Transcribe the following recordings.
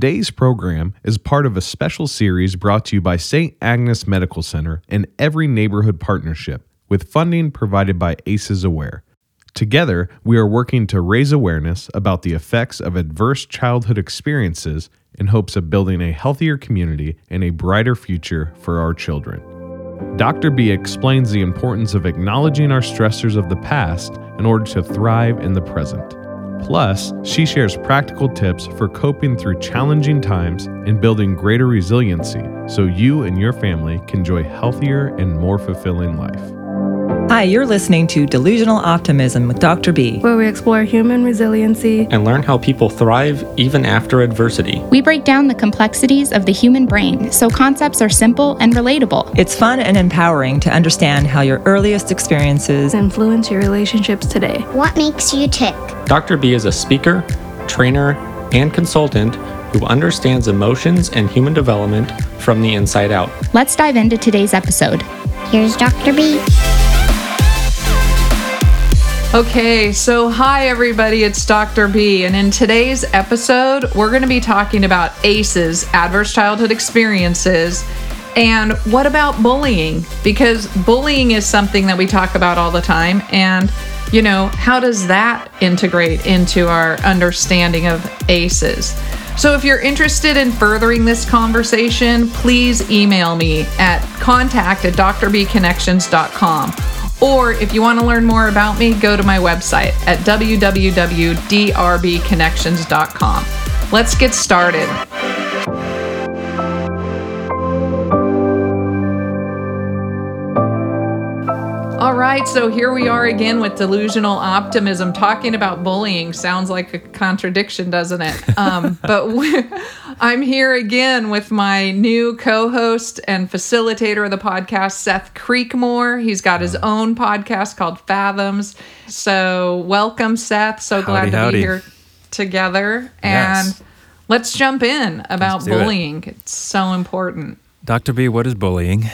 Today's program is part of a special series brought to you by St. Agnes Medical Center and Every Neighborhood Partnership, with funding provided by ACEs Aware. Together, we are working to raise awareness about the effects of adverse childhood experiences in hopes of building a healthier community and a brighter future for our children. Dr. B explains the importance of acknowledging our stressors of the past in order to thrive in the present. Plus, she shares practical tips for coping through challenging times and building greater resiliency so you and your family can enjoy healthier and more fulfilling life. Hi, you're listening to Delusional Optimism with Dr. B. where we explore human resiliency. and learn how people thrive even after adversity. We break down the complexities of the human brain so concepts are simple and relatable. It's fun and empowering to understand how your earliest experiences Influence your relationships today. What makes you tick? Dr. B is a speaker, trainer, and consultant who understands emotions and human development from the inside out. Let's dive into today's episode. Here's Dr. B. Okay, so hi everybody, it's Dr. B, and in today's episode, we're going to be talking about ACEs, adverse childhood experiences, and what about bullying? Because bullying is something that we talk about all the time, and you know, how does that integrate into our understanding of ACEs? So if you're interested in furthering this conversation, please email me at contact at drbconnections.com. Or if you want to learn more about me, go to my website at www.drbconnections.com. Let's get started. All right, so here we are again with delusional optimism. Talking about bullying sounds like a contradiction, doesn't it? Um, but I'm here again with my new co host and facilitator of the podcast, Seth Creekmore. He's got his own podcast called Fathoms. So, welcome, Seth. So glad Howdy, to howdy. be here together. And Yes. let's jump in about do it. bullying. It's so important. Dr. B, what is bullying?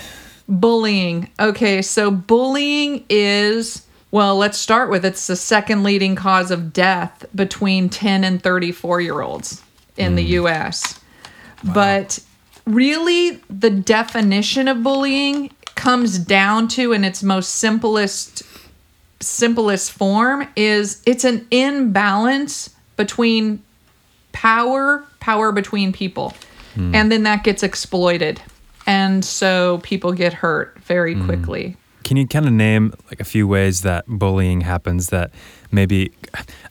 Bullying. Okay, so bullying is, well, let's start with it's the second leading cause of death between 10 and 34 year olds in the mm. US. But really, the definition of bullying comes down to, in its most simplest simplest form is it's an imbalance between power power between people. Hmm. And then that gets exploited. And so people get hurt very hmm. quickly. Can you kind of name like a few ways that bullying happens that maybe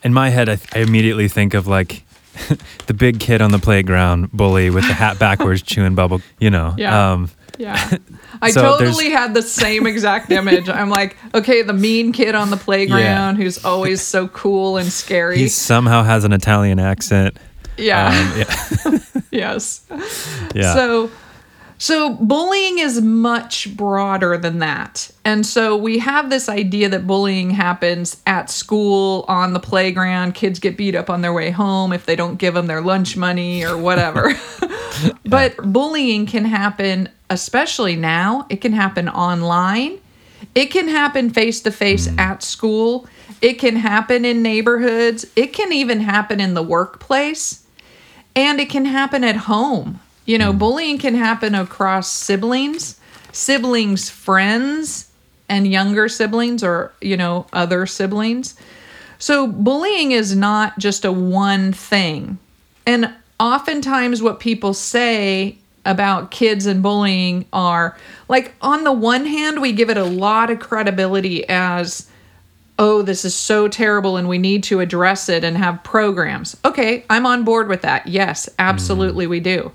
in my head I, I immediately think of like the big kid on the playground bully with the hat backwards chewing bubble, you know. Yeah. Um yeah i So totally had the same exact image i'm like okay the mean kid on the playground who's always so cool and scary he somehow has an Italian accent. yeah Um, yeah. yes yeah. So so bullying is much broader than that. And so we have this idea that bullying happens at school, on the playground, kids get beat up on their way home if they don't give them their lunch money or whatever. But bullying can happen especially now. It can happen online. It can happen face to face at school. It can happen in neighborhoods. It can even happen in the workplace and it can happen at home. You know, hmm. bullying can happen across siblings, siblings' friends, and younger siblings or, you know, other siblings. So bullying is not just a one thing. And oftentimes, what people say about kids and bullying are like, on the one hand, we give it a lot of credibility as, oh, this is so terrible and we need to address it and have programs. Okay, I'm on board with that. Yes, hmm. absolutely, we do.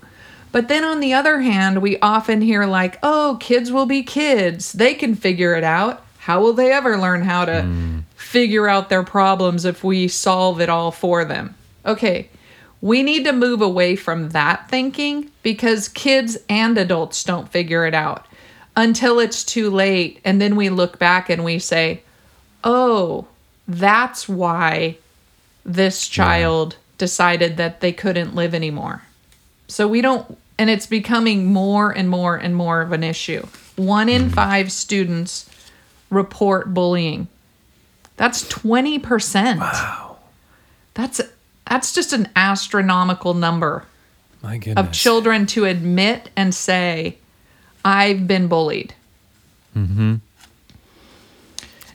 But then on the other hand, we often hear, like, oh, kids will be kids. They can figure it out. How will they ever learn how to hmm. figure out their problems if we solve it all for them? Okay, we need to move away from that thinking because kids and adults don't figure it out until it's too late. And then we look back and we say, oh, that's why this child decided that they couldn't live anymore. So we don't, and it's becoming more and more and more of an issue. One in five students report bullying. That's 20%. Wow. That's that's just an astronomical number. My goodness. of children to admit and say, I've been bullied. Mm-hmm.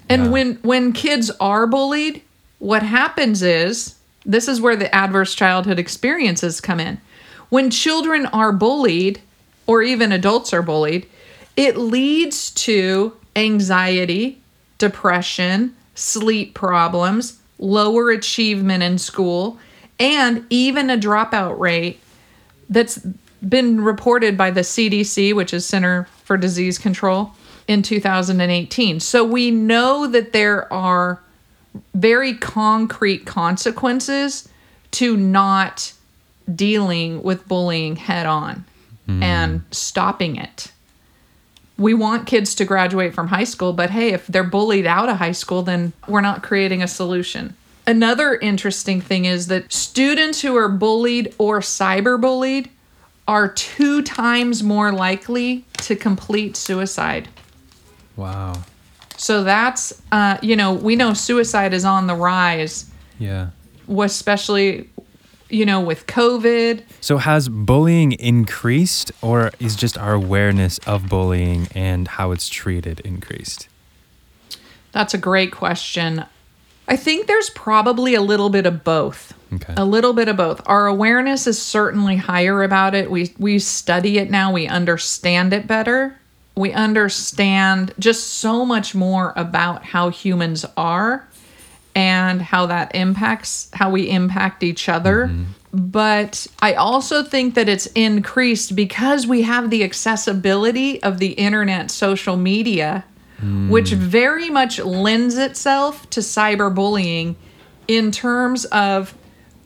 And Yeah. when when kids are bullied, what happens is this is where the adverse childhood experiences come in. When children are bullied or even adults are bullied, it leads to anxiety, depression, sleep problems, lower achievement in school, and even a dropout rate that's been reported by the CDC, which is Center for Disease Control, in 2018. So we know that there are very concrete consequences to not dealing with bullying head on and stopping it. We want kids to graduate from high school, but hey, if they're bullied out of high school, then we're not creating a solution. Another interesting thing is that students who are bullied or cyberbullied are two times more likely to complete suicide. Wow. So that's, uh, you know, we know suicide is on the rise, Yeah. especially, you know, with COVID. So has bullying increased, or is just our awareness of bullying and how it's treated increased? That's a great question. I think there's probably a little bit of both. Okay. A little bit of both. Our awareness is certainly higher about it. We we study it now. We understand it better. We understand just so much more about how humans are and how that impacts how we impact each other. Mm-hmm. But I also think that it's increased because we have the accessibility of the internet, social media, mm. which very much lends itself to cyberbullying in terms of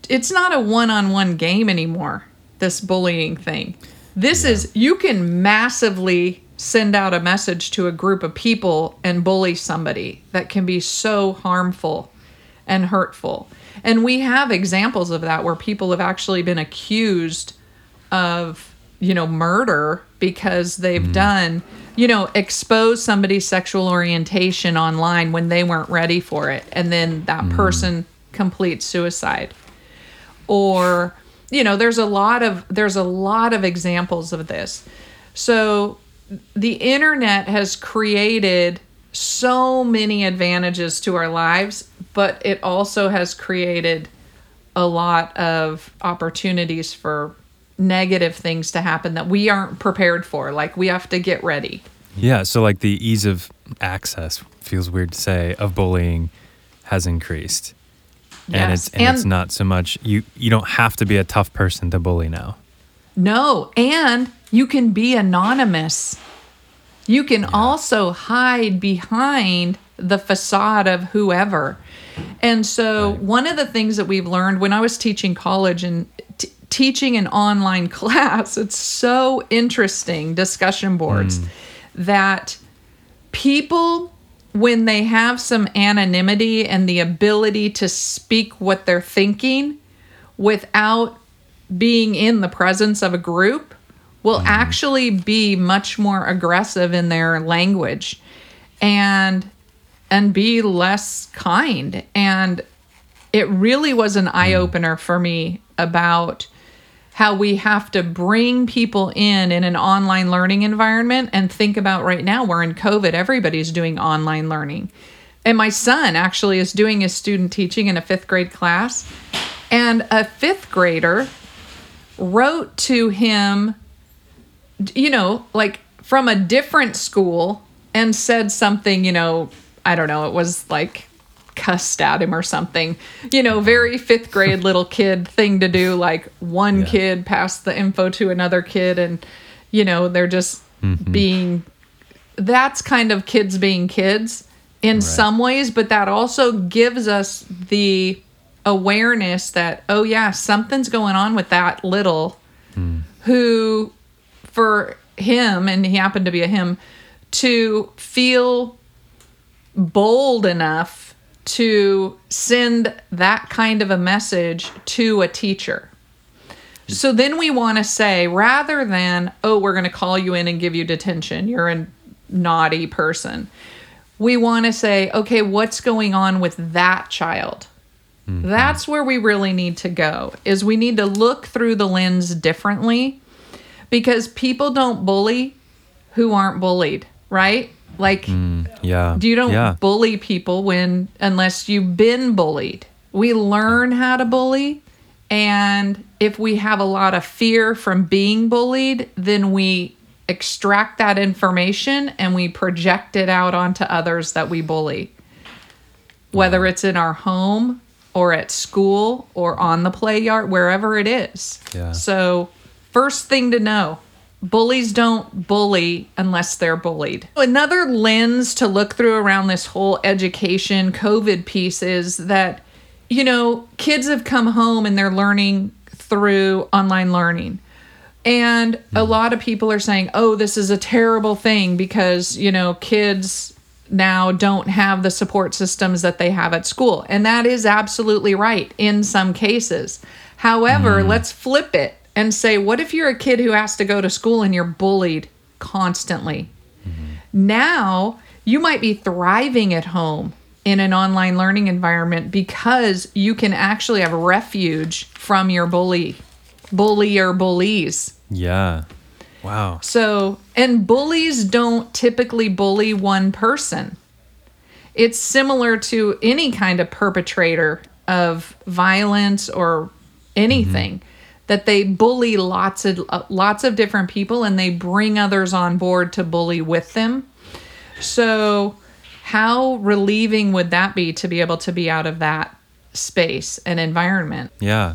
it's not a one-on-one game anymore this bullying thing. This is you can massively send out a message to a group of people and bully somebody that can be so harmful and hurtful. And we have examples of that where people have actually been accused of you know murder because they've mm-hmm. done you know expose somebody's sexual orientation online when they weren't ready for it and then that mm-hmm. person completes suicide. Or you know there's a lot of there's a lot of examples of this. So the internet has created so many advantages to our lives but it also has created a lot of opportunities for negative things to happen that we aren't prepared for like we have to get ready Yeah. So like the ease of access feels weird to say of bullying has increased. And Yes, it's and, it's not so much you you don't have to be a tough person to bully now. No, and you can be anonymous. You can also hide behind the facade of whoever. And so, one of the things that we've learned when I was teaching college and t- teaching an online class, it's so interesting discussion boards hmm. that people when they have some anonymity and the ability to speak what they're thinking without being in the presence of a group will hmm. actually be much more aggressive in their language. And and be less kind. And it really was an hmm. eye opener for me about how we have to bring people in in an online learning environment and think about right now we're in covid everybody's doing online learning. And my son actually is doing his student teaching in a fifth grade class. And a fifth grader wrote to him you know like from a different school and said something you know i don't know it was like cussed at him or something. You know very fifth grade little kid thing to do like one Yeah. kid passed the info to another kid and you know they're just mm-hmm. being that's kind of kids being kids in some ways but that also gives us the awareness that oh yeah something's going on with that little hmm. who for him and he happened to be a him to feel bold enough to send that kind of a message to a teacher so then we want to say rather than oh we're going to call you in and give you detention you're a naughty person we want to say okay what's going on with that child mm-hmm. That's where we really need to go. Is we need to look through the lens differently because people don't bully who aren't bullied, right? Like mm, Yeah. you don't Yeah. bully people when unless you've been bullied. We learn how to bully and if we have a lot of fear from being bullied, then we extract that information and we project it out onto others that we bully. Whether it's in our home or at school or on the play yard, wherever it is. Yeah. So, first thing to know bullies don't bully unless they're bullied. Another lens to look through around this whole education COVID piece is that, you know, kids have come home and they're learning through online learning. And a hmm. lot of people are saying, oh, this is a terrible thing because, you know, kids now don't have the support systems that they have at school. And that is absolutely right in some cases. However, hmm. let's flip it and say, what if you're a kid who has to go to school and you're bullied constantly? Mm-hmm. Now you might be thriving at home in an online learning environment because you can actually have refuge from your bully, bully or bullies. Yeah. Wow. So, and bullies don't typically bully one person. It's similar to any kind of perpetrator of violence or anything mm-hmm. That they bully lots of uh, lots of different people and they bring others on board to bully with them. So, how relieving would that be to be able to be out of that space and environment? Yeah.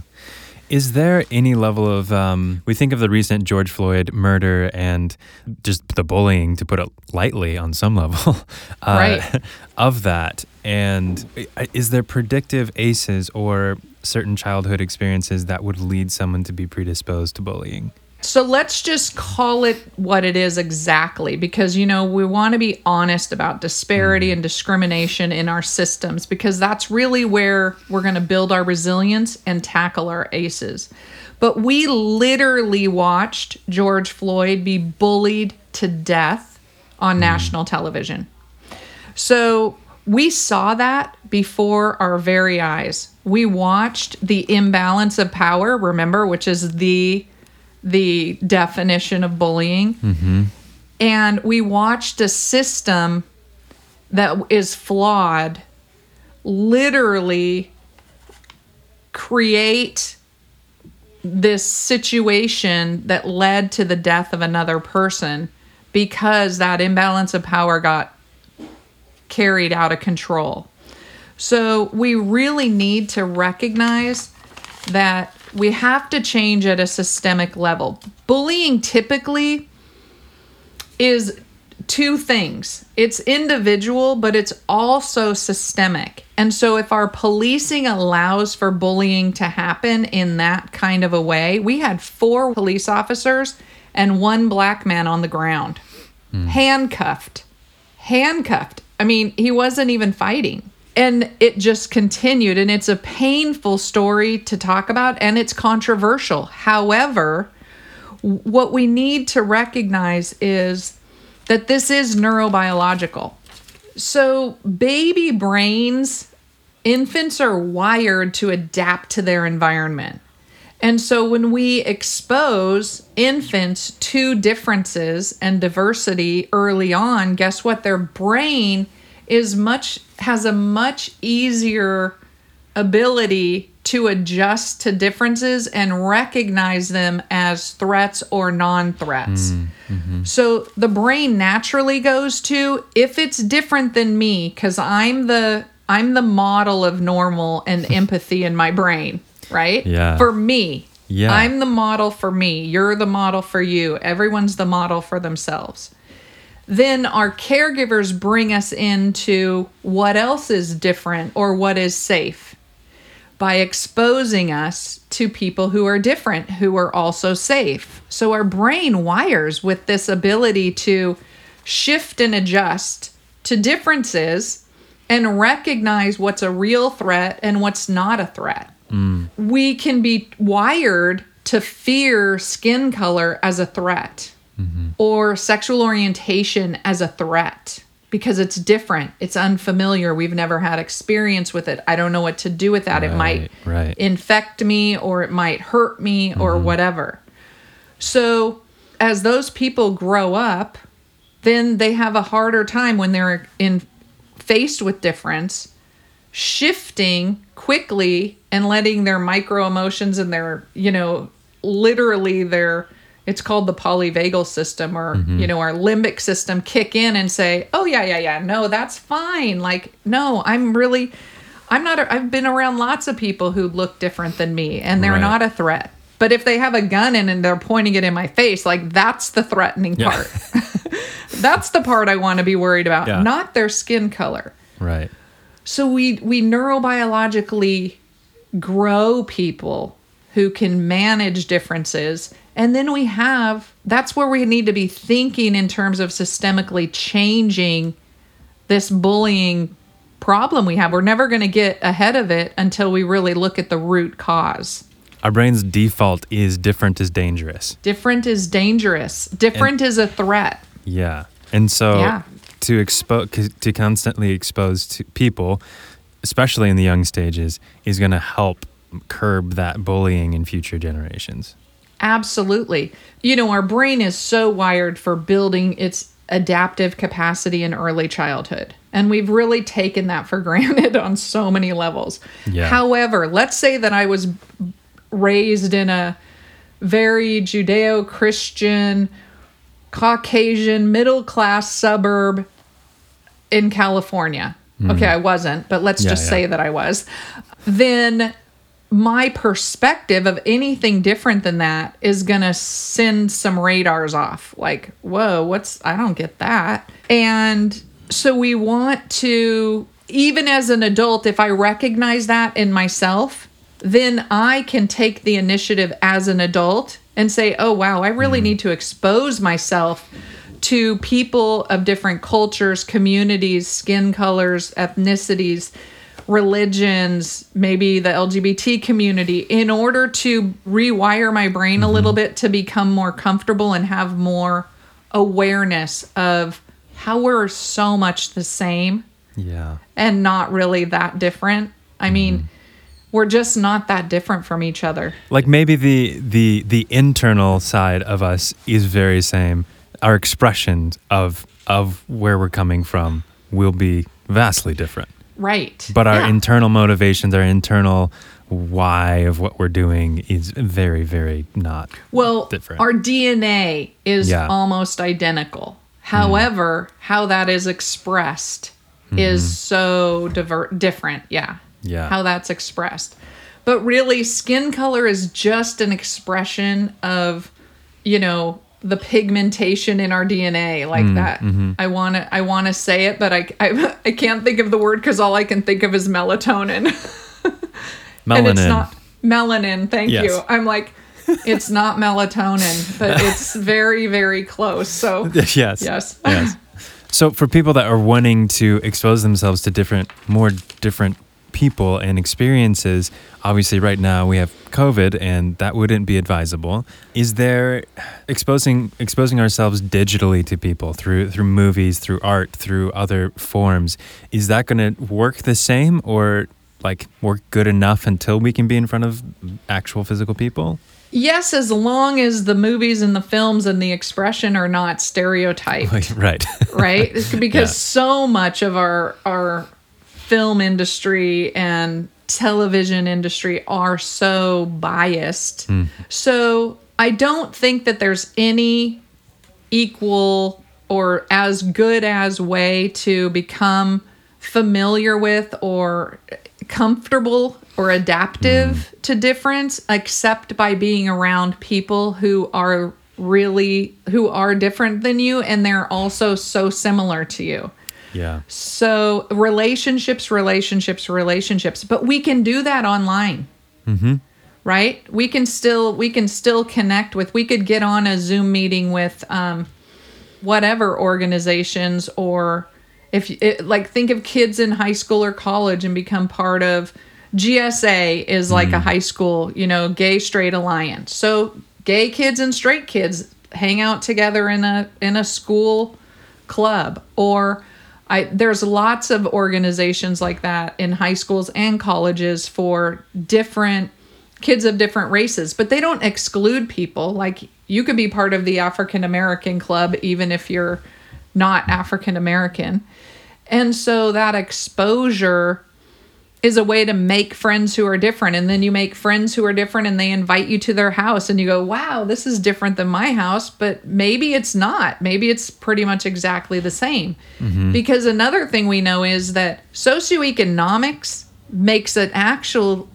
Is there any level of, um, we think of the recent George Floyd murder and just the bullying, to put it lightly, on some level, uh, Right. of that. And is there predictive ACEs or certain childhood experiences that would lead someone to be predisposed to bullying? So let's just call it what it is exactly because, you know, we want to be honest about disparity mm. and discrimination in our systems because that's really where we're going to build our resilience and tackle our ACEs. But we literally watched George Floyd be bullied to death on mm. national television. So we saw that before our very eyes. We watched the imbalance of power, remember, which is the the definition of bullying. Mm-hmm. And we watched a system that is flawed literally create this situation that led to the death of another person because that imbalance of power got carried out of control. So we really need to recognize that we have to change at a systemic level. Bullying typically is two things it's individual, but it's also systemic. And so, if our policing allows for bullying to happen in that kind of a way, we had four police officers and one black man on the ground, hmm. handcuffed. Handcuffed. I mean, he wasn't even fighting. And it just continued. And it's a painful story to talk about and it's controversial. However, what we need to recognize is that this is neurobiological. So, baby brains, infants are wired to adapt to their environment. And so, when we expose infants to differences and diversity early on, guess what? Their brain is much, has a much easier ability to adjust to differences and recognize them as threats or non threats. Mm, mm-hmm. So the brain naturally goes to if it's different than me cuz I'm the I'm the model of normal and empathy in my brain, right? Yeah. For me. Yeah. I'm the model for me. You're the model for you. Everyone's the model for themselves. Then our caregivers bring us into what else is different or what is safe by exposing us to people who are different, who are also safe. So our brain wires with this ability to shift and adjust to differences and recognize what's a real threat and what's not a threat. Mm. We can be wired to fear skin color as a threat or sexual orientation as a threat because it's different. It's unfamiliar. We've never had experience with it. I don't know what to do with that. it might Right, right. infect me or it might hurt me or mm-hmm. whatever. So, as those people grow up, then they have a harder time when they're in faced with difference shifting quickly and letting their micro emotions and their, you know, literally their it's called the polyvagal system or mm-hmm. you know our limbic system kick in and say oh yeah yeah yeah no that's fine like no i'm really i'm not i've been around lots of people who look different than me and they're Right. not a threat but if they have a gun in and they're pointing it in my face like that's the threatening Yeah. part that's the part i want to be worried about Yeah. not their skin color Right. so we we neurobiologically grow people who can manage differences and then we have that's where we need to be thinking in terms of systemically changing this bullying problem we have. We're never going to get ahead of it until we really look at the root cause. Our brain's default is different is dangerous. Different is dangerous. Different is a threat. Yeah. And so Yeah. to expose to constantly expose to people, especially in the young stages, is going to help curb that bullying in future generations. Absolutely. You know, our brain is so wired for building its adaptive capacity in early childhood. And we've really taken that for granted on so many levels. Yeah. However, let's say that I was raised in a very Judeo Christian, Caucasian, middle class suburb in California. Mm-hmm. Okay, I wasn't, but let's Yeah, just yeah. say that I was. Then my perspective of anything different than that is going to send some radars off. Like, whoa, what's, I don't get that. And so we want to, even as an adult, if I recognize that in myself, then I can take the initiative as an adult and say, oh, wow, I really mm-hmm. need to expose myself to people of different cultures, communities, skin colors, ethnicities, religions, maybe the LGBT community, in order to rewire my brain a little mm-hmm. bit to become more comfortable and have more awareness of how we're so much the same Yeah. and not really that different. I mean, mm-hmm. we're just not that different from each other. Like maybe the the the internal side of us is very same. Our expressions of of where we're coming from will be vastly different. Right. But our Yeah. internal motivations, our internal why of what we're doing is very, very not. Well, different. our DNA is Yeah. almost identical. Mm. However, how that is expressed mm-hmm. is so diver- different. Yeah. Yeah. How that's expressed. But really, skin color is just an expression of, you know, the pigmentation in our DNA, like mm, that. Mm-hmm. I want to, I want to say it, but I, I, I can't think of the word because all I can think of is melatonin. Melanin. and it's not melanin. Thank Yes. you. I'm like, it's not melatonin, but it's very, very close. So yes. Yes. yes. So for people that are wanting to expose themselves to different, more different people and experiences, obviously right now we have COVID and that wouldn't be advisable. Is there exposing exposing ourselves digitally to people through through movies, through art, through other forms, is that going to work the same or like work good enough until we can be in front of actual physical people? yes, as long as the movies and the films and the expression are not stereotyped, right. right? Because Yeah. so much of our our film industry and television industry are so biased. Hmm. So I don't think that there's any equal or as good as way to become familiar with or comfortable or adaptive hmm. to difference except by being around people who are really who are different than you and they're also so similar to you. Yeah. So relationships, relationships, relationships. But we can do that online. Right? We can still we can still connect with. We could get on a Zoom meeting with um, whatever organizations or if it, like think of kids in high school or college and become part of GSA is like a high school, you know, gay straight alliance. So gay kids and straight kids hang out together in a in a school club or I there's lots of organizations like that in high schools and colleges for different kids of different races, but they don't exclude people. Like you could be part of the African American club even if you're not African American. And so that exposure is a way to make friends who are different. And then you make friends who are different and they invite you to their house and you go, wow, this is different than my house. But maybe it's not. Maybe it's pretty much exactly the same. Mm-hmm. Because another thing we know is that socioeconomics makes an actual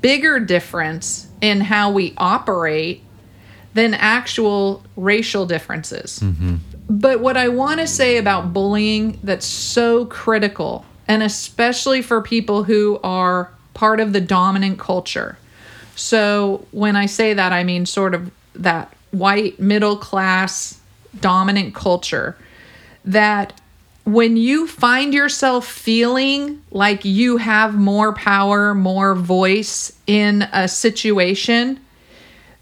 bigger difference in how we operate than actual racial differences. Mm-hmm. But what I want to say about bullying that's so critical, and especially for people who are part of the dominant culture. So when I say that, I mean sort of that white middle class dominant culture that when you find yourself feeling like you have more power, more voice in a situation,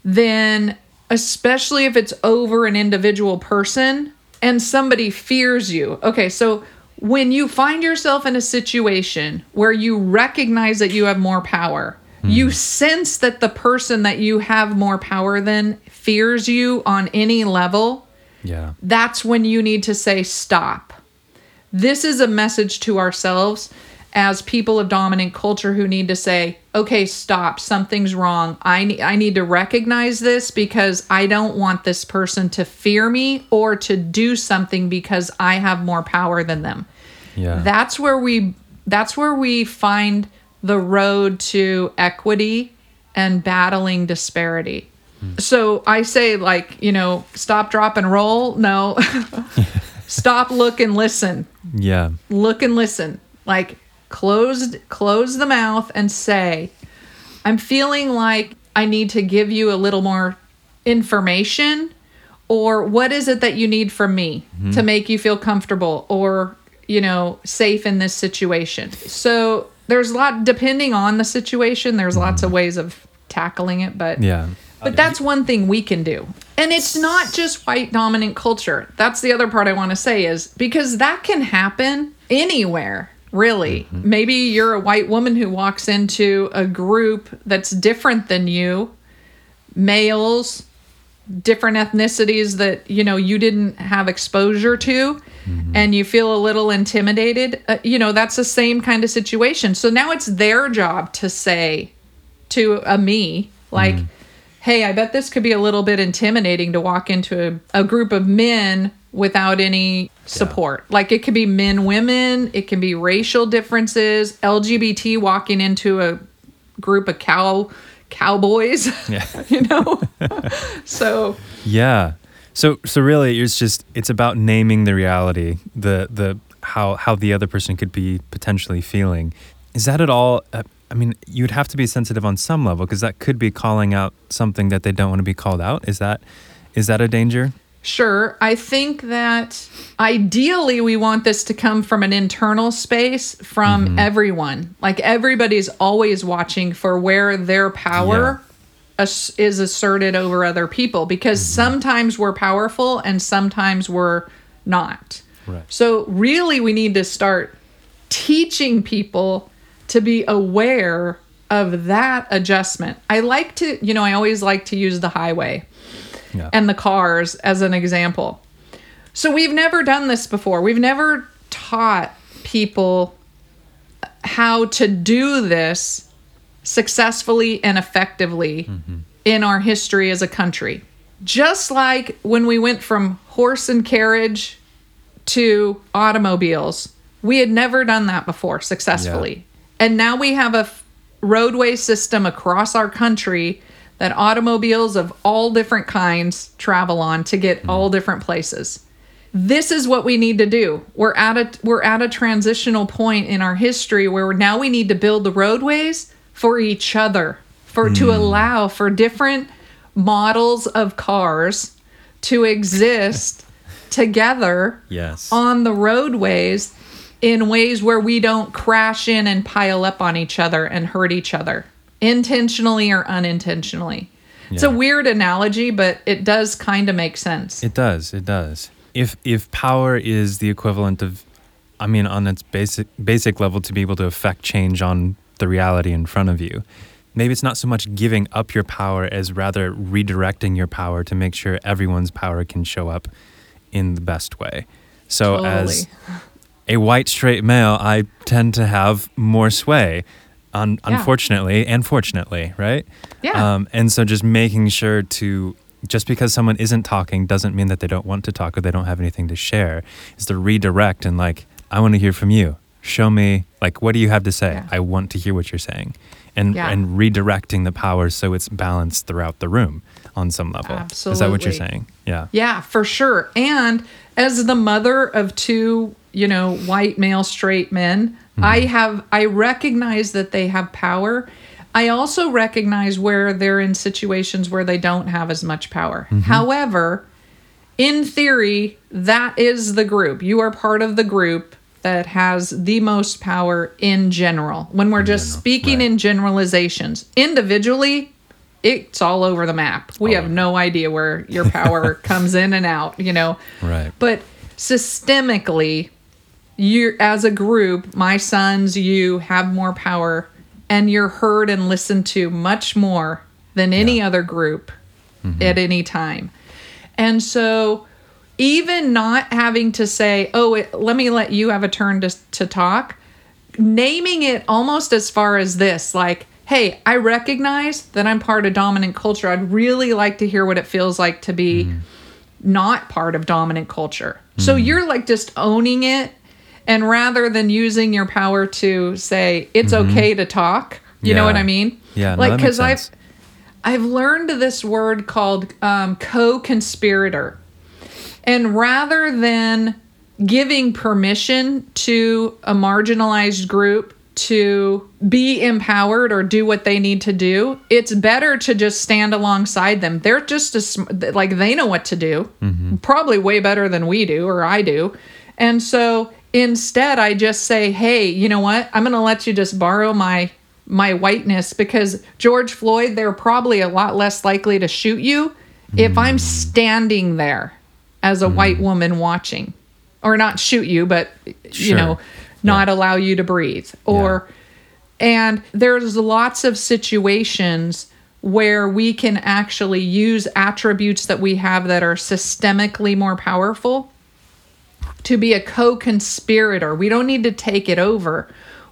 then especially if it's over an individual person and somebody fears you. Okay, so when you find yourself in a situation where you recognize that you have more power, hmm. you sense that the person that you have more power than fears you on any level, Yeah. that's when you need to say stop. This is a message to ourselves as people of dominant culture who need to say, okay, stop, something's wrong. I, ne- I need to recognize this because I don't want this person to fear me or to do something because I have more power than them. Yeah. That's where we that's where we find the road to equity and battling disparity. Hmm. So I say like, you know, stop, drop and roll. No. stop, look and listen. yeah. Look and listen. Like closed close the mouth and say, I'm feeling like I need to give you a little more information or what is it that you need from me mm-hmm. to make you feel comfortable or you know safe in this situation so there's a lot depending on the situation there's lots of mm-hmm. ways of tackling it but Yeah. but that's one thing we can do. And it's not just white dominant culture. That's the other part I want to say is because that can happen anywhere, really. Mm-hmm. Maybe you're a white woman who walks into a group that's different than you, males, different ethnicities that, you know, you didn't have exposure to mm-hmm. and you feel a little intimidated. Uh, you know, that's the same kind of situation. So now it's their job to say to a me like mm-hmm. hey i bet this could be a little bit intimidating to walk into a, a group of men without any support like it could be men women it can be racial differences lgbt walking into a group of cow cowboys Yeah. you know so Yeah. So so really it's just it's about naming the reality, the the how how the other person could be potentially feeling. Is that at all uh, I mean, you'd have to be sensitive on some level because that could be calling out something that they don't want to be called out. Is that is that a danger? Sure. I think that ideally we want this to come from an internal space from mm-hmm. everyone. Like everybody's always watching for where their power as- is asserted over other people because mm-hmm. sometimes we're powerful and sometimes we're not. Right. So really we need to start teaching people to be aware of that adjustment. I like to, you know, I always like to use the highway Yeah. and the cars as an example. So we've never done this before. We've never taught people how to do this successfully and effectively mm-hmm. in our history as a country. Just like when we went from horse and carriage to automobiles, we had never done that before successfully. And now we have a f- roadway system across our country that automobiles of all different kinds travel on to get hmm. all different places. This is what we need to do. We're at a we're at a transitional point in our history where now we need to build the roadways for each other, for to hmm. allow for different models of cars to exist together Yes. on the roadways in ways where we don't crash in and pile up on each other and hurt each other intentionally or unintentionally. It's a weird analogy, but it does kind of make sense. It does. It does. If if power is the equivalent of I mean, on its basic basic level, to be able to affect change on the reality in front of you. Maybe it's not so much giving up your power as rather redirecting your power to make sure everyone's power can show up in the best way. So, as a white straight male, I tend to have more sway, un- Yeah. unfortunately and fortunately, right? Yeah. Um, and so just making sure to, just because someone isn't talking doesn't mean that they don't want to talk or they don't have anything to share, is to redirect and like, I want to hear from you. Show me, like, what do you have to say? Yeah. I want to hear what you're saying. And, Yeah. and redirecting the power so it's balanced throughout the room on some level. Absolutely. Is that what you're saying? Yeah. Yeah, for sure. And as the mother of two, you know, white male straight men, mm-hmm. I have I recognize that they have power. I also recognize where they're in situations where they don't have as much power. Mm-hmm. However, in theory, that is the group. You are part of the group that has the most power in general. When we're just speaking in generalizations, individually, it's all over the map. We have oh. no idea where your power comes in and out, you know. Right. But systemically, you as a group, my sons, you have more power and you're heard and listened to much more than any other group mm-hmm. at any time. And so even not having to say, "Oh, it, let me let you have a turn to to talk," naming it almost as far as this, like, "Hey, I recognize that I'm part of dominant culture. I'd really like to hear what it feels like to be mm. not part of dominant culture." So mm. you're like just owning it and rather than using your power to say it's mm-hmm. okay to talk, you know what I mean? Yeah, like because makes I've. I've learned this word called um, co-conspirator, and rather than giving permission to a marginalized group to be empowered or do what they need to do, it's better to just stand alongside them. They're just as like they know what to do, mm-hmm. probably way better than we do or I do. And so instead I just say, "Hey, you know what? I'm going to let you just borrow my my whiteness because George Floyd, they're probably a lot less likely to shoot you if mm. I'm standing there as a white mm. woman watching or not shoot you, but you Sure. know, not allow you to breathe or and there's lots of situations where we can actually use attributes that we have that are systemically more powerful to be a co-conspirator. We don't need to take it over.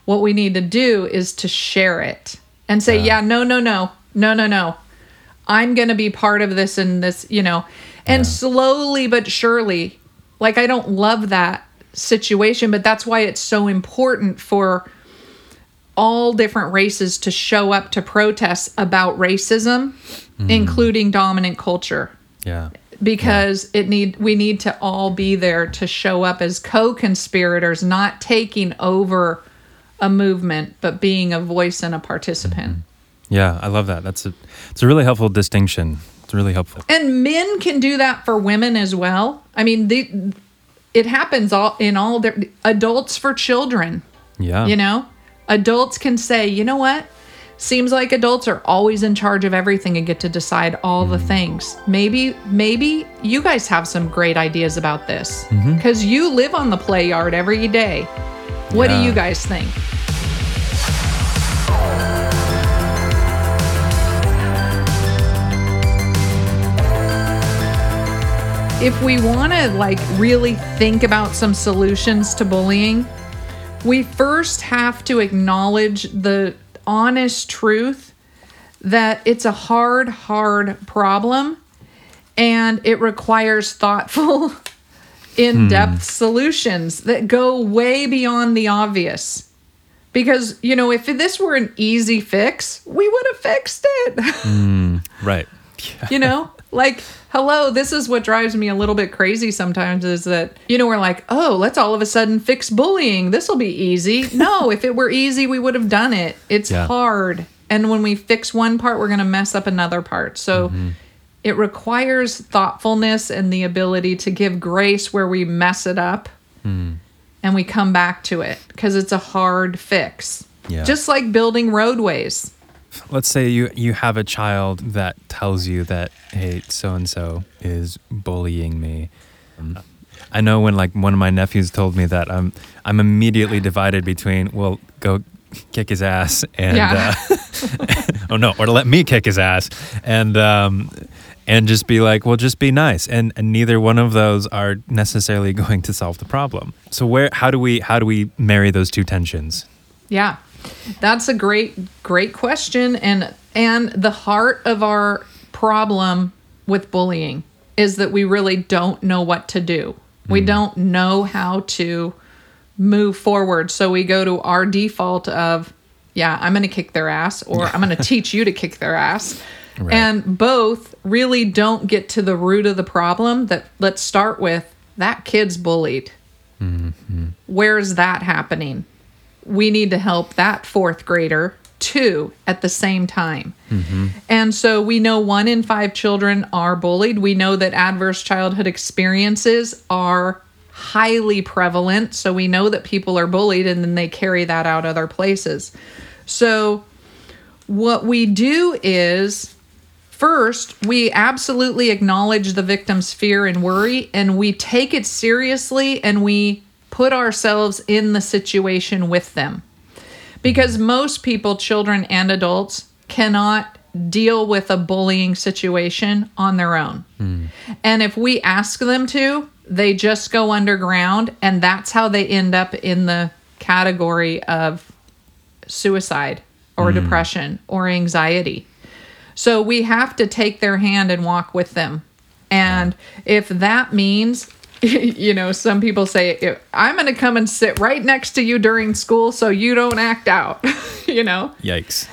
What we need to do is to share it and say, "Yeah, no, no, no. No, no, no. I'm going to be part of this and this, you know." And slowly but surely, like I don't love that situation, but that's why it's so important for all different races to show up to protests about racism, mm. including dominant culture Yeah. because it need we need to all be there to show up as co-conspirators not taking over a movement but being a voice and a participant mm-hmm. Yeah, I love that. That's a it's a really helpful distinction. It's really helpful. and men can do that for women as well i mean the it happens all in all their adults for children. Yeah. you know? Adults can say you know what? Seems like adults are always in charge of everything and get to decide all the mm-hmm. things. Maybe maybe you guys have some great ideas about this. Mm-hmm. Because you live on the play yard every day. What do you guys think if we want to like really think about some solutions to bullying, we first have to acknowledge the honest truth that it's a hard, hard problem and it requires thoughtful, in depth hmm. solutions that go way beyond the obvious. Because, you know, if this were an easy fix, we would have fixed it. Hmm, right. you know like hello this is what drives me a little bit crazy sometimes is that you know we're like oh let's all of a sudden fix bullying. This will be easy. No if it were easy we would have done it. It's Yeah. hard. And when we fix one part we're going to mess up another part. So mm-hmm. it requires thoughtfulness and the ability to give grace where we mess it up mm. and we come back to it because it's a hard fix. Yeah. just like building roadways Let's say you you have a child that tells you that hey, so and so is bullying me. Um, I know when like one of my nephews told me that I'm I'm immediately divided between well go kick his ass and Yeah. uh, oh no or let me kick his ass and um and just be like well just be nice and and neither one of those are necessarily going to solve the problem. So where how do we how do we marry those two tensions? Yeah. That's a great great question and and the heart of our problem with bullying is that we really don't know what to do. We hmm. don't know how to move forward. So we go to our default of yeah, I'm going to kick their ass or I'm going to teach you to kick their ass. Right. And both really don't get to the root of the problem that let's start with that kid's bullied. Mm-hmm. Where's that happening? We need to help that fourth grader too at the same time. Mm-hmm. And so we know one in five children are bullied. We know that adverse childhood experiences are highly prevalent. So we know that people are bullied and then they carry that out other places. So what we do is first, we absolutely acknowledge the victim's fear and worry, and we take it seriously and we put ourselves in the situation with them. Because most people, children and adults, cannot deal with a bullying situation on their own. Hmm. And if we ask them to, they just go underground, and that's how they end up in the category of suicide or hmm. depression or anxiety. So we have to take their hand and walk with them. And if that means, you know, some people say, I'm going to come and sit right next to you during school so you don't act out, you know? Yikes.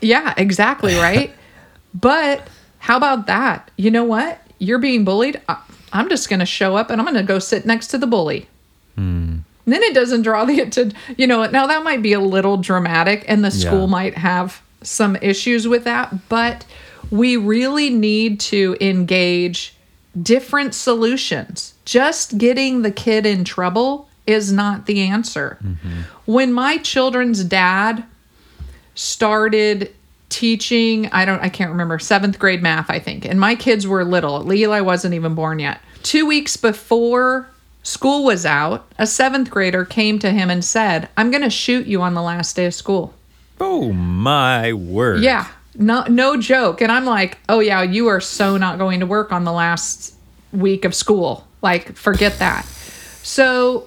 Yeah, exactly, right? but how about that? You know what? You're being bullied. I- I'm just going to show up and I'm going to go sit next to the bully. Hmm. Then it doesn't draw the attention. You know, now that might be a little dramatic and the school Yeah. might have some issues with that, but we really need to engage different solutions. Just getting the kid in trouble is not the answer. Mm-hmm. When my children's dad started teaching i don't i can't remember seventh grade math i think and my kids were little leeli wasn't even born yet two weeks before school was out a seventh grader came to him and said i'm going to shoot you on the last day of school Oh my word. yeah no no joke. And i'm like oh yeah you are so not going to work on the last week of school. Like forget that. So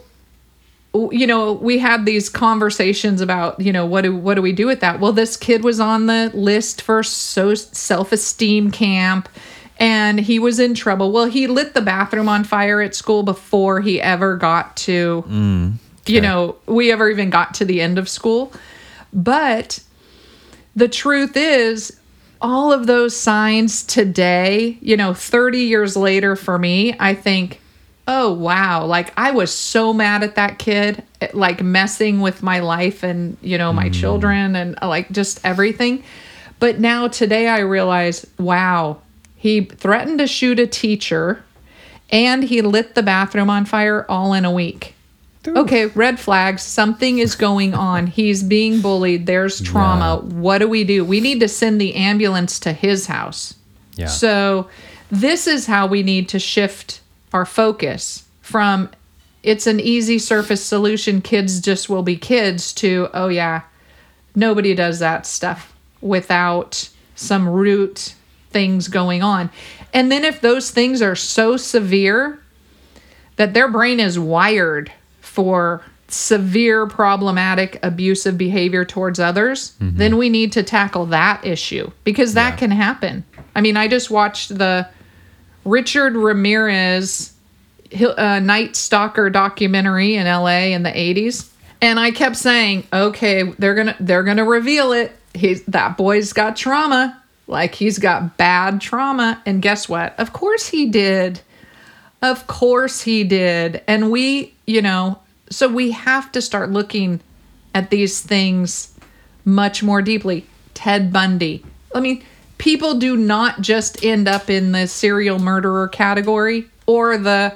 you know we had these conversations about you know what do what do we do with that? Well this kid was on the list for so self-esteem camp and he was in trouble. Well he lit the bathroom on fire at school before he ever got to mm, you know we ever even got to the end of school. But the truth is all of those signs today you know 30 years later for me i think oh wow. Like i was so mad at that kid eh, like messing with my life and you know my children and uh, like just everything. But now today i realize wow he threatened to shoot a teacher and he lit the bathroom on fire all in a week okay red flags. Something is going on. He's being bullied. There's trauma. What do we do? We need to send the ambulance to his house. Yeah. so this is how we need to shift our focus from it's an easy surface solution. Kids just will be kids to oh yeah nobody does that stuff without some root things going on. And then if those things are so severe that their brain is wired for severe problematic abusive behavior towards others, then we need to tackle that issue because that can happen. I mean, I just watched the Richard Ramirez uh, Night Stalker documentary in LA in the 80s. And I kept saying, okay, they're gonna they're gonna reveal it. He's that boy's got trauma, like he's got bad trauma. And guess what? Of course he did. Of course he did. And we, you know, so we have to start looking at these things much more deeply. Ted Bundy. I mean, people do not just end up in the serial murderer category or the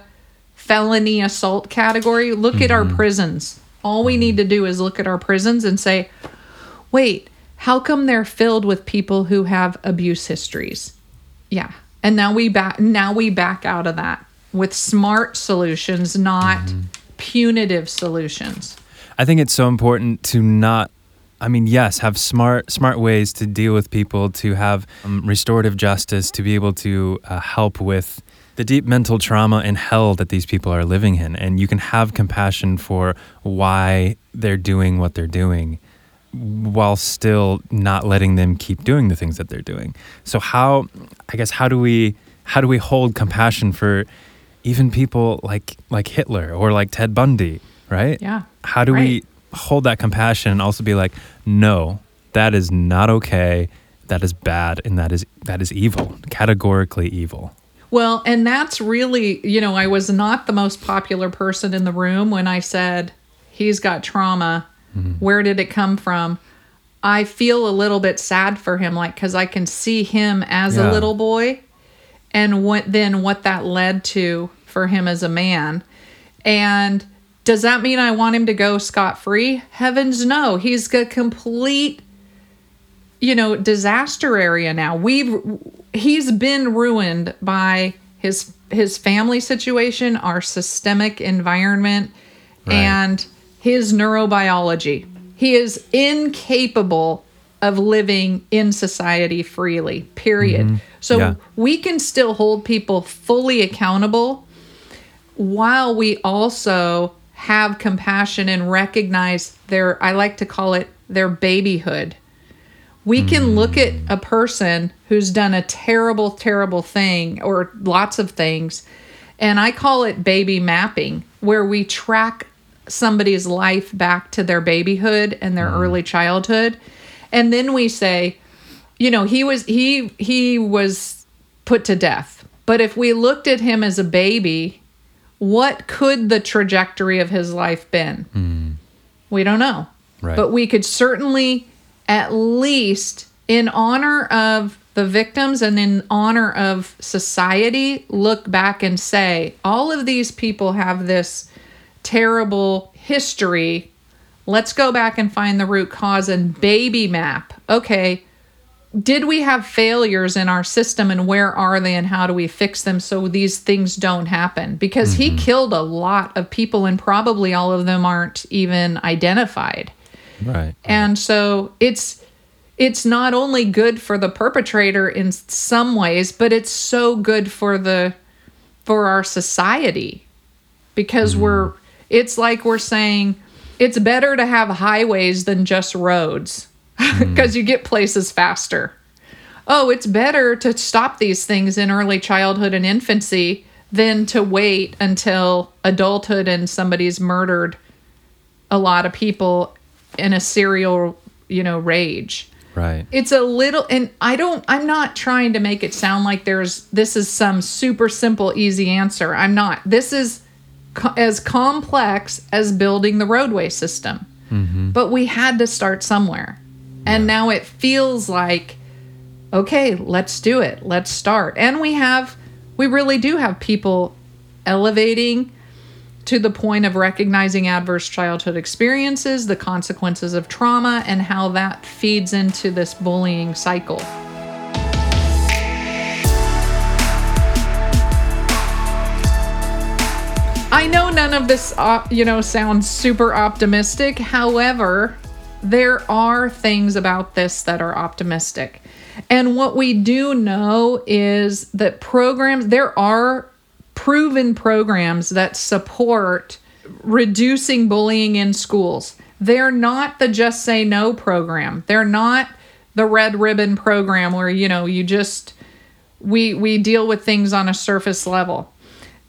felony assault category. Look at our mm-hmm. prisons. All we need to do is look at our prisons and say, wait, how come they're filled with people who have abuse histories? Yeah. And now we back now we back out of that. With smart solutions, not punitive solutions. I think it's so important to not I mean, yes, have smart smart ways to deal with people, to have um, restorative justice, to be able to uh, help with the deep mental trauma and hell that these people are living in, and you can have compassion for why they're doing what they're doing, while still not letting them keep doing the things that they're doing. So how, I guess, how do we how do we hold compassion for even people like like Hitler or like Ted Bundy, right? Yeah, How do right. we hold that compassion and also be like, no, that is not okay. That is bad, and that is that is evil, categorically evil. Well, and that's really, you know, I was not the most popular person in the room when I said he's got trauma. Mm. Where did it come from? I feel a little bit sad for him, like, because I can see him as Yeah. a little boy and what then what that led to for him as a man. And does that mean I want him to go scot free? Heavens no. He's a complete you know disaster area now we've he's been ruined by his his family situation our systemic environment and his neurobiology he is incapable of living in society freely period mm-hmm. so Yeah. we can still hold people fully accountable while we also have compassion and recognize their i like to call it their babyhood we can mm. look at a person who's done a terrible, terrible thing or lots of things, and I call it baby mapping, where we track somebody's life back to their babyhood and their mm. early childhood. And then we say, you know, he was he he was put to death. But if we looked at him as a baby, what could the trajectory of his life been? Hmm. We don't know. Right. But we could certainly, at least in honor of the victims and in honor of society, look back and say, all of these people have this terrible history. Let's go back and find the root cause and baby map. Okay, did we have failures in our system and where are they and how do we fix them so these things don't happen? Because he mm-hmm. killed a lot of people and probably all of them aren't even identified. Right. and so it's it's not only good for the perpetrator in some ways but it's so good for the for our society. Because mm-hmm. we're it's like we're saying it's better to have highways than just roads hmm. because you get places faster. Oh it's better to stop these things in early childhood and infancy than to wait until adulthood and somebody's murdered a lot of people in a serial you know rage. Right. it's a little and i don't i'm not trying to make it sound like there's this is some super simple easy answer. I'm not. This is co- as complex as building the roadway system. Mm-hmm. But we had to start somewhere. And now it feels like okay let's do it. Let's start. And we have we really do have people elevating to the point of recognizing adverse childhood experiences, the consequences of trauma, and how that feeds into this bullying cycle. I know none of this, op- you know, sounds super optimistic. However, there are things about this that are optimistic. And what we do know is that programs, there are proven programs that support reducing bullying in schools. They're not the Just Say No program. They're not the red ribbon program where, you know, you just we we deal with things on a surface level.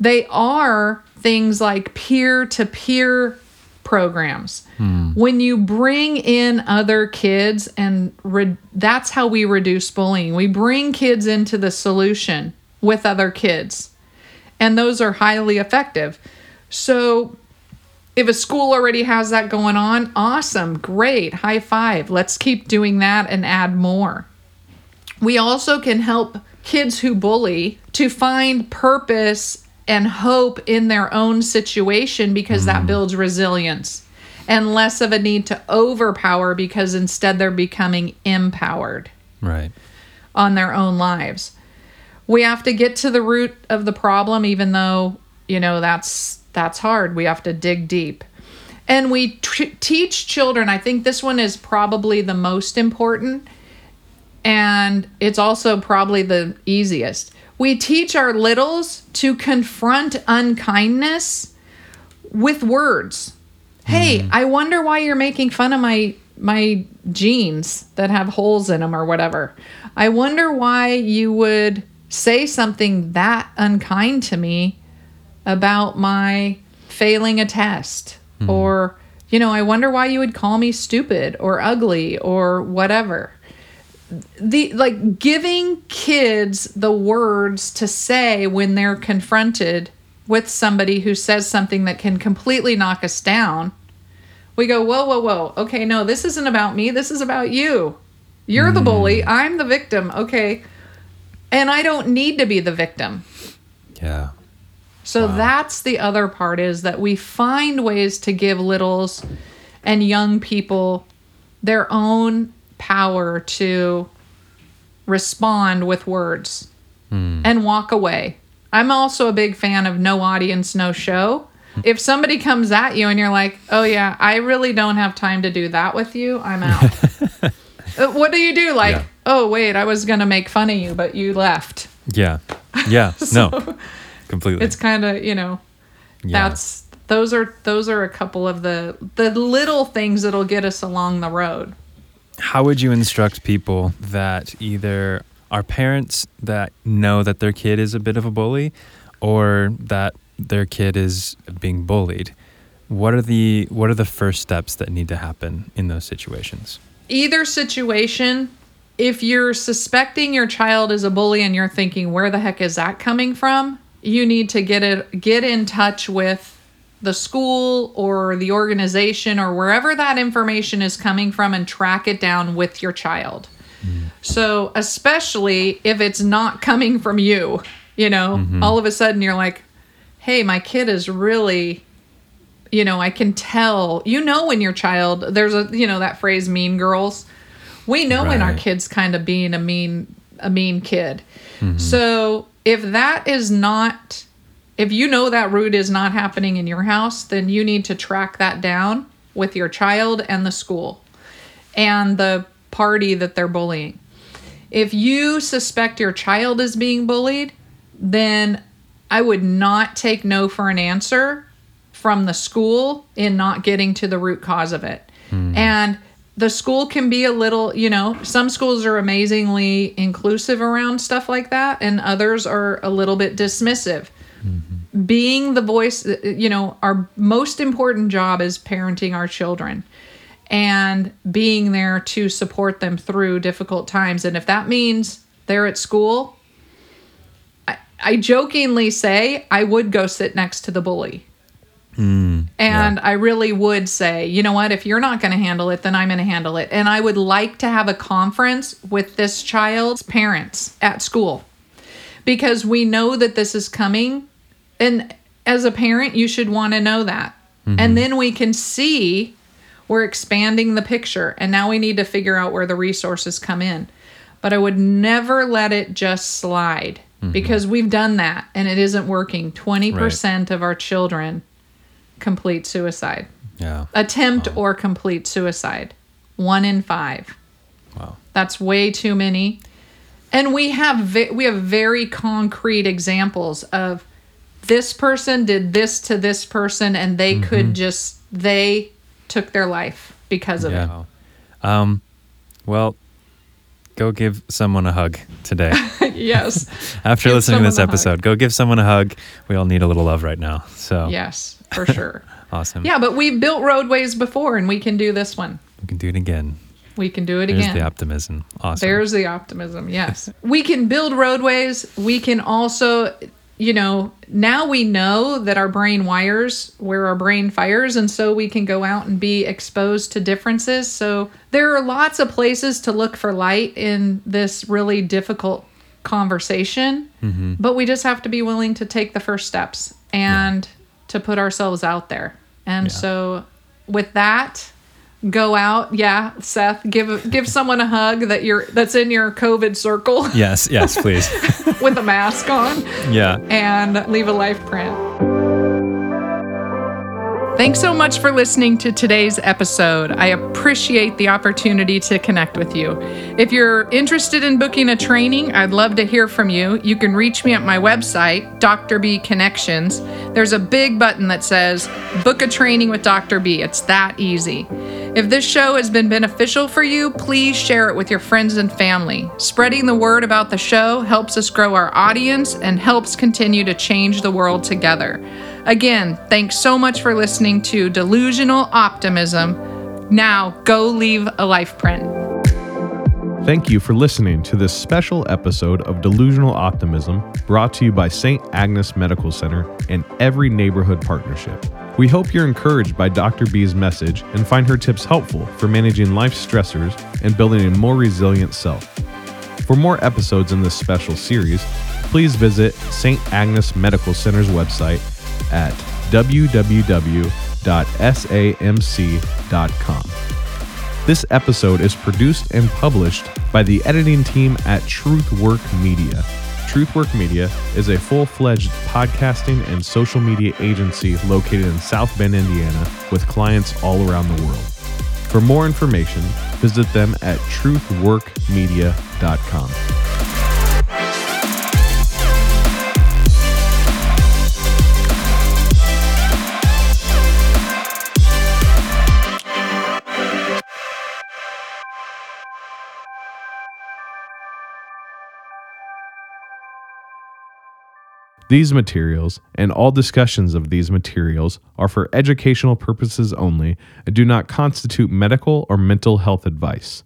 They are things like peer-to-peer programs. Hmm. When you bring in other kids and re- that's how we reduce bullying. We bring kids into the solution with other kids and those are highly effective. So if a school already has that going on, awesome, great, high five. Let's keep doing that and add more. We also can help kids who bully to find purpose and hope in their own situation because that mm. builds resilience and less of a need to overpower because instead they're becoming empowered Right. on their own lives. we have to get to the root of the problem even though you know that's that's hard. We have to dig deep. And we tr- teach children. I think this one is probably the most important and it's also probably the easiest we teach our littles to confront unkindness with words. Hey hmm. i wonder why you're making fun of my my jeans that have holes in them or whatever. I wonder why you would say something that unkind to me about my failing a test. Hmm. Or you know i wonder why you would call me stupid or ugly or whatever the like giving kids the words to say when they're confronted with somebody who says something that can completely knock us down we go whoa whoa whoa. Okay no this isn't about me. This is about you. You're the hmm. bully. I'm the victim. Okay. And i don't need to be the victim. Yeah. so that's the other part is that we find ways to give littles and young people their own power to respond with words and walk away. I'm also a big fan of no audience, no show. If somebody comes at you and you're like, oh, yeah, I really don't have time to do that with you, I'm out. Uh, what do you do? Like, Yeah. oh, wait, I was going to make fun of you, but you left. Yeah. Yeah. no. Completely. It's kind of, you know, yeah. that's those are those are a couple of the the little things that'll get us along the road How would you instruct people that either are parents that know that their kid is a bit of a bully or that their kid is being bullied? What are the what are the first steps that need to happen in those situations? either situation if you're suspecting your child is a bully and you're thinking where the heck is that coming from you need to get it get in touch with the school or the organization or wherever that information is coming from and track it down with your child. So especially if it's not coming from you you know mm-hmm. all of a sudden you're like hey my kid is really you know i can tell. You know when your child there's a you know that phrase mean girls. We know when our kids kind of being a mean a mean kid. Mm-hmm. So if that is not if you know that root is not happening in your house then you need to track that down with your child and the school and the party that they're bullying if you suspect your child is being bullied then i would not take no for an answer from the school in not getting to the root cause of it. Hmm. And the school can be a little, you know, some schools are amazingly inclusive around stuff like that, and others are a little bit dismissive. Being the voice, you know, our most important job is parenting our children and being there to support them through difficult times. And if that means they're at school, I, I jokingly say I would go sit next to the bully. Hmm, and I really would say, you know what, if you're not going to handle it, then I'm going to handle it. And I would like to have a conference with this child's parents at school because we know that this is coming. And as a parent, you should want to know that. Mm-hmm. And then we can see we're expanding the picture. And now we need to figure out where the resources come in. But I would never let it just slide mm-hmm. because we've done that and it isn't working. 20% of our children complete suicide, Yeah. attempt or complete suicide. One in five. Wow. That's way too many. And we have ve- we have very concrete examples of this person did this to this person and they could just they took their life because of Yeah. Um well, go give someone a hug today. yes. After Give listening to this episode, go give someone a hug. We all need a little love right now. So Yes, for sure. awesome. yeah, but we've built roadways before and we can do this one. We can do it again. We can do it There's again. the optimism. Awesome. There's the optimism. Yes. we can build roadways. We can also, you know, now we know that our brain wires where our brain fires. And so we can go out and be exposed to differences. So there are lots of places to look for light in this really difficult conversation. Mm-hmm. But we just have to be willing to take the first steps and to put ourselves out there. And Yeah. so with that, go out. Yeah, Seth, give give someone a hug that you're that's in your COVID circle Yes, yes, please. with a mask on yeah. and leave a life print. Thanks so much for listening to today's episode. I appreciate the opportunity to connect with you. If you're interested in booking a training, I'd love to hear from you. You can reach me at my website, Dr. B Connections. There's a big button that says Book a Training with Dr. B. It's that easy. If this show has been beneficial for you, please share it with your friends and family. Spreading the word about the show helps us grow our audience and helps continue to change the world together. Again, thanks so much for listening to Delusional Optimism. Now, go leave a life print. Thank you for listening to this special episode of Delusional Optimism brought to you by St. Agnes Medical Center and Every Neighborhood Partnership. We hope you're encouraged by Dr. B's message and find her tips helpful for managing life stressors and building a more resilient self. For more episodes in this special series, please visit St. Agnes Medical Center's website at www.samc.com. This episode is produced and published by the editing team at Truthwork Media. Truthwork Media is a full fledged podcasting and social media agency located in South Bend, Indiana, with clients all around the world. For more information, visit them at truthworkmedia.com. These materials and all discussions of these materials are for educational purposes only and do not constitute medical or mental health advice.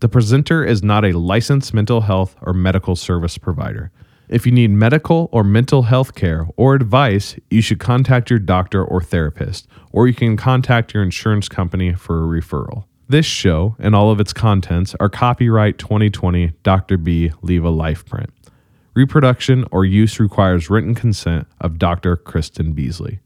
The presenter is not a licensed mental health or medical service provider. If you need medical or mental health care or advice, you should contact your doctor or therapist, or you can contact your insurance company for a referral. This show and all of its contents are copyright 2020 Dr. B Leave a Life print. Reproduction or use requires written consent of Dr. Kristen Beasley.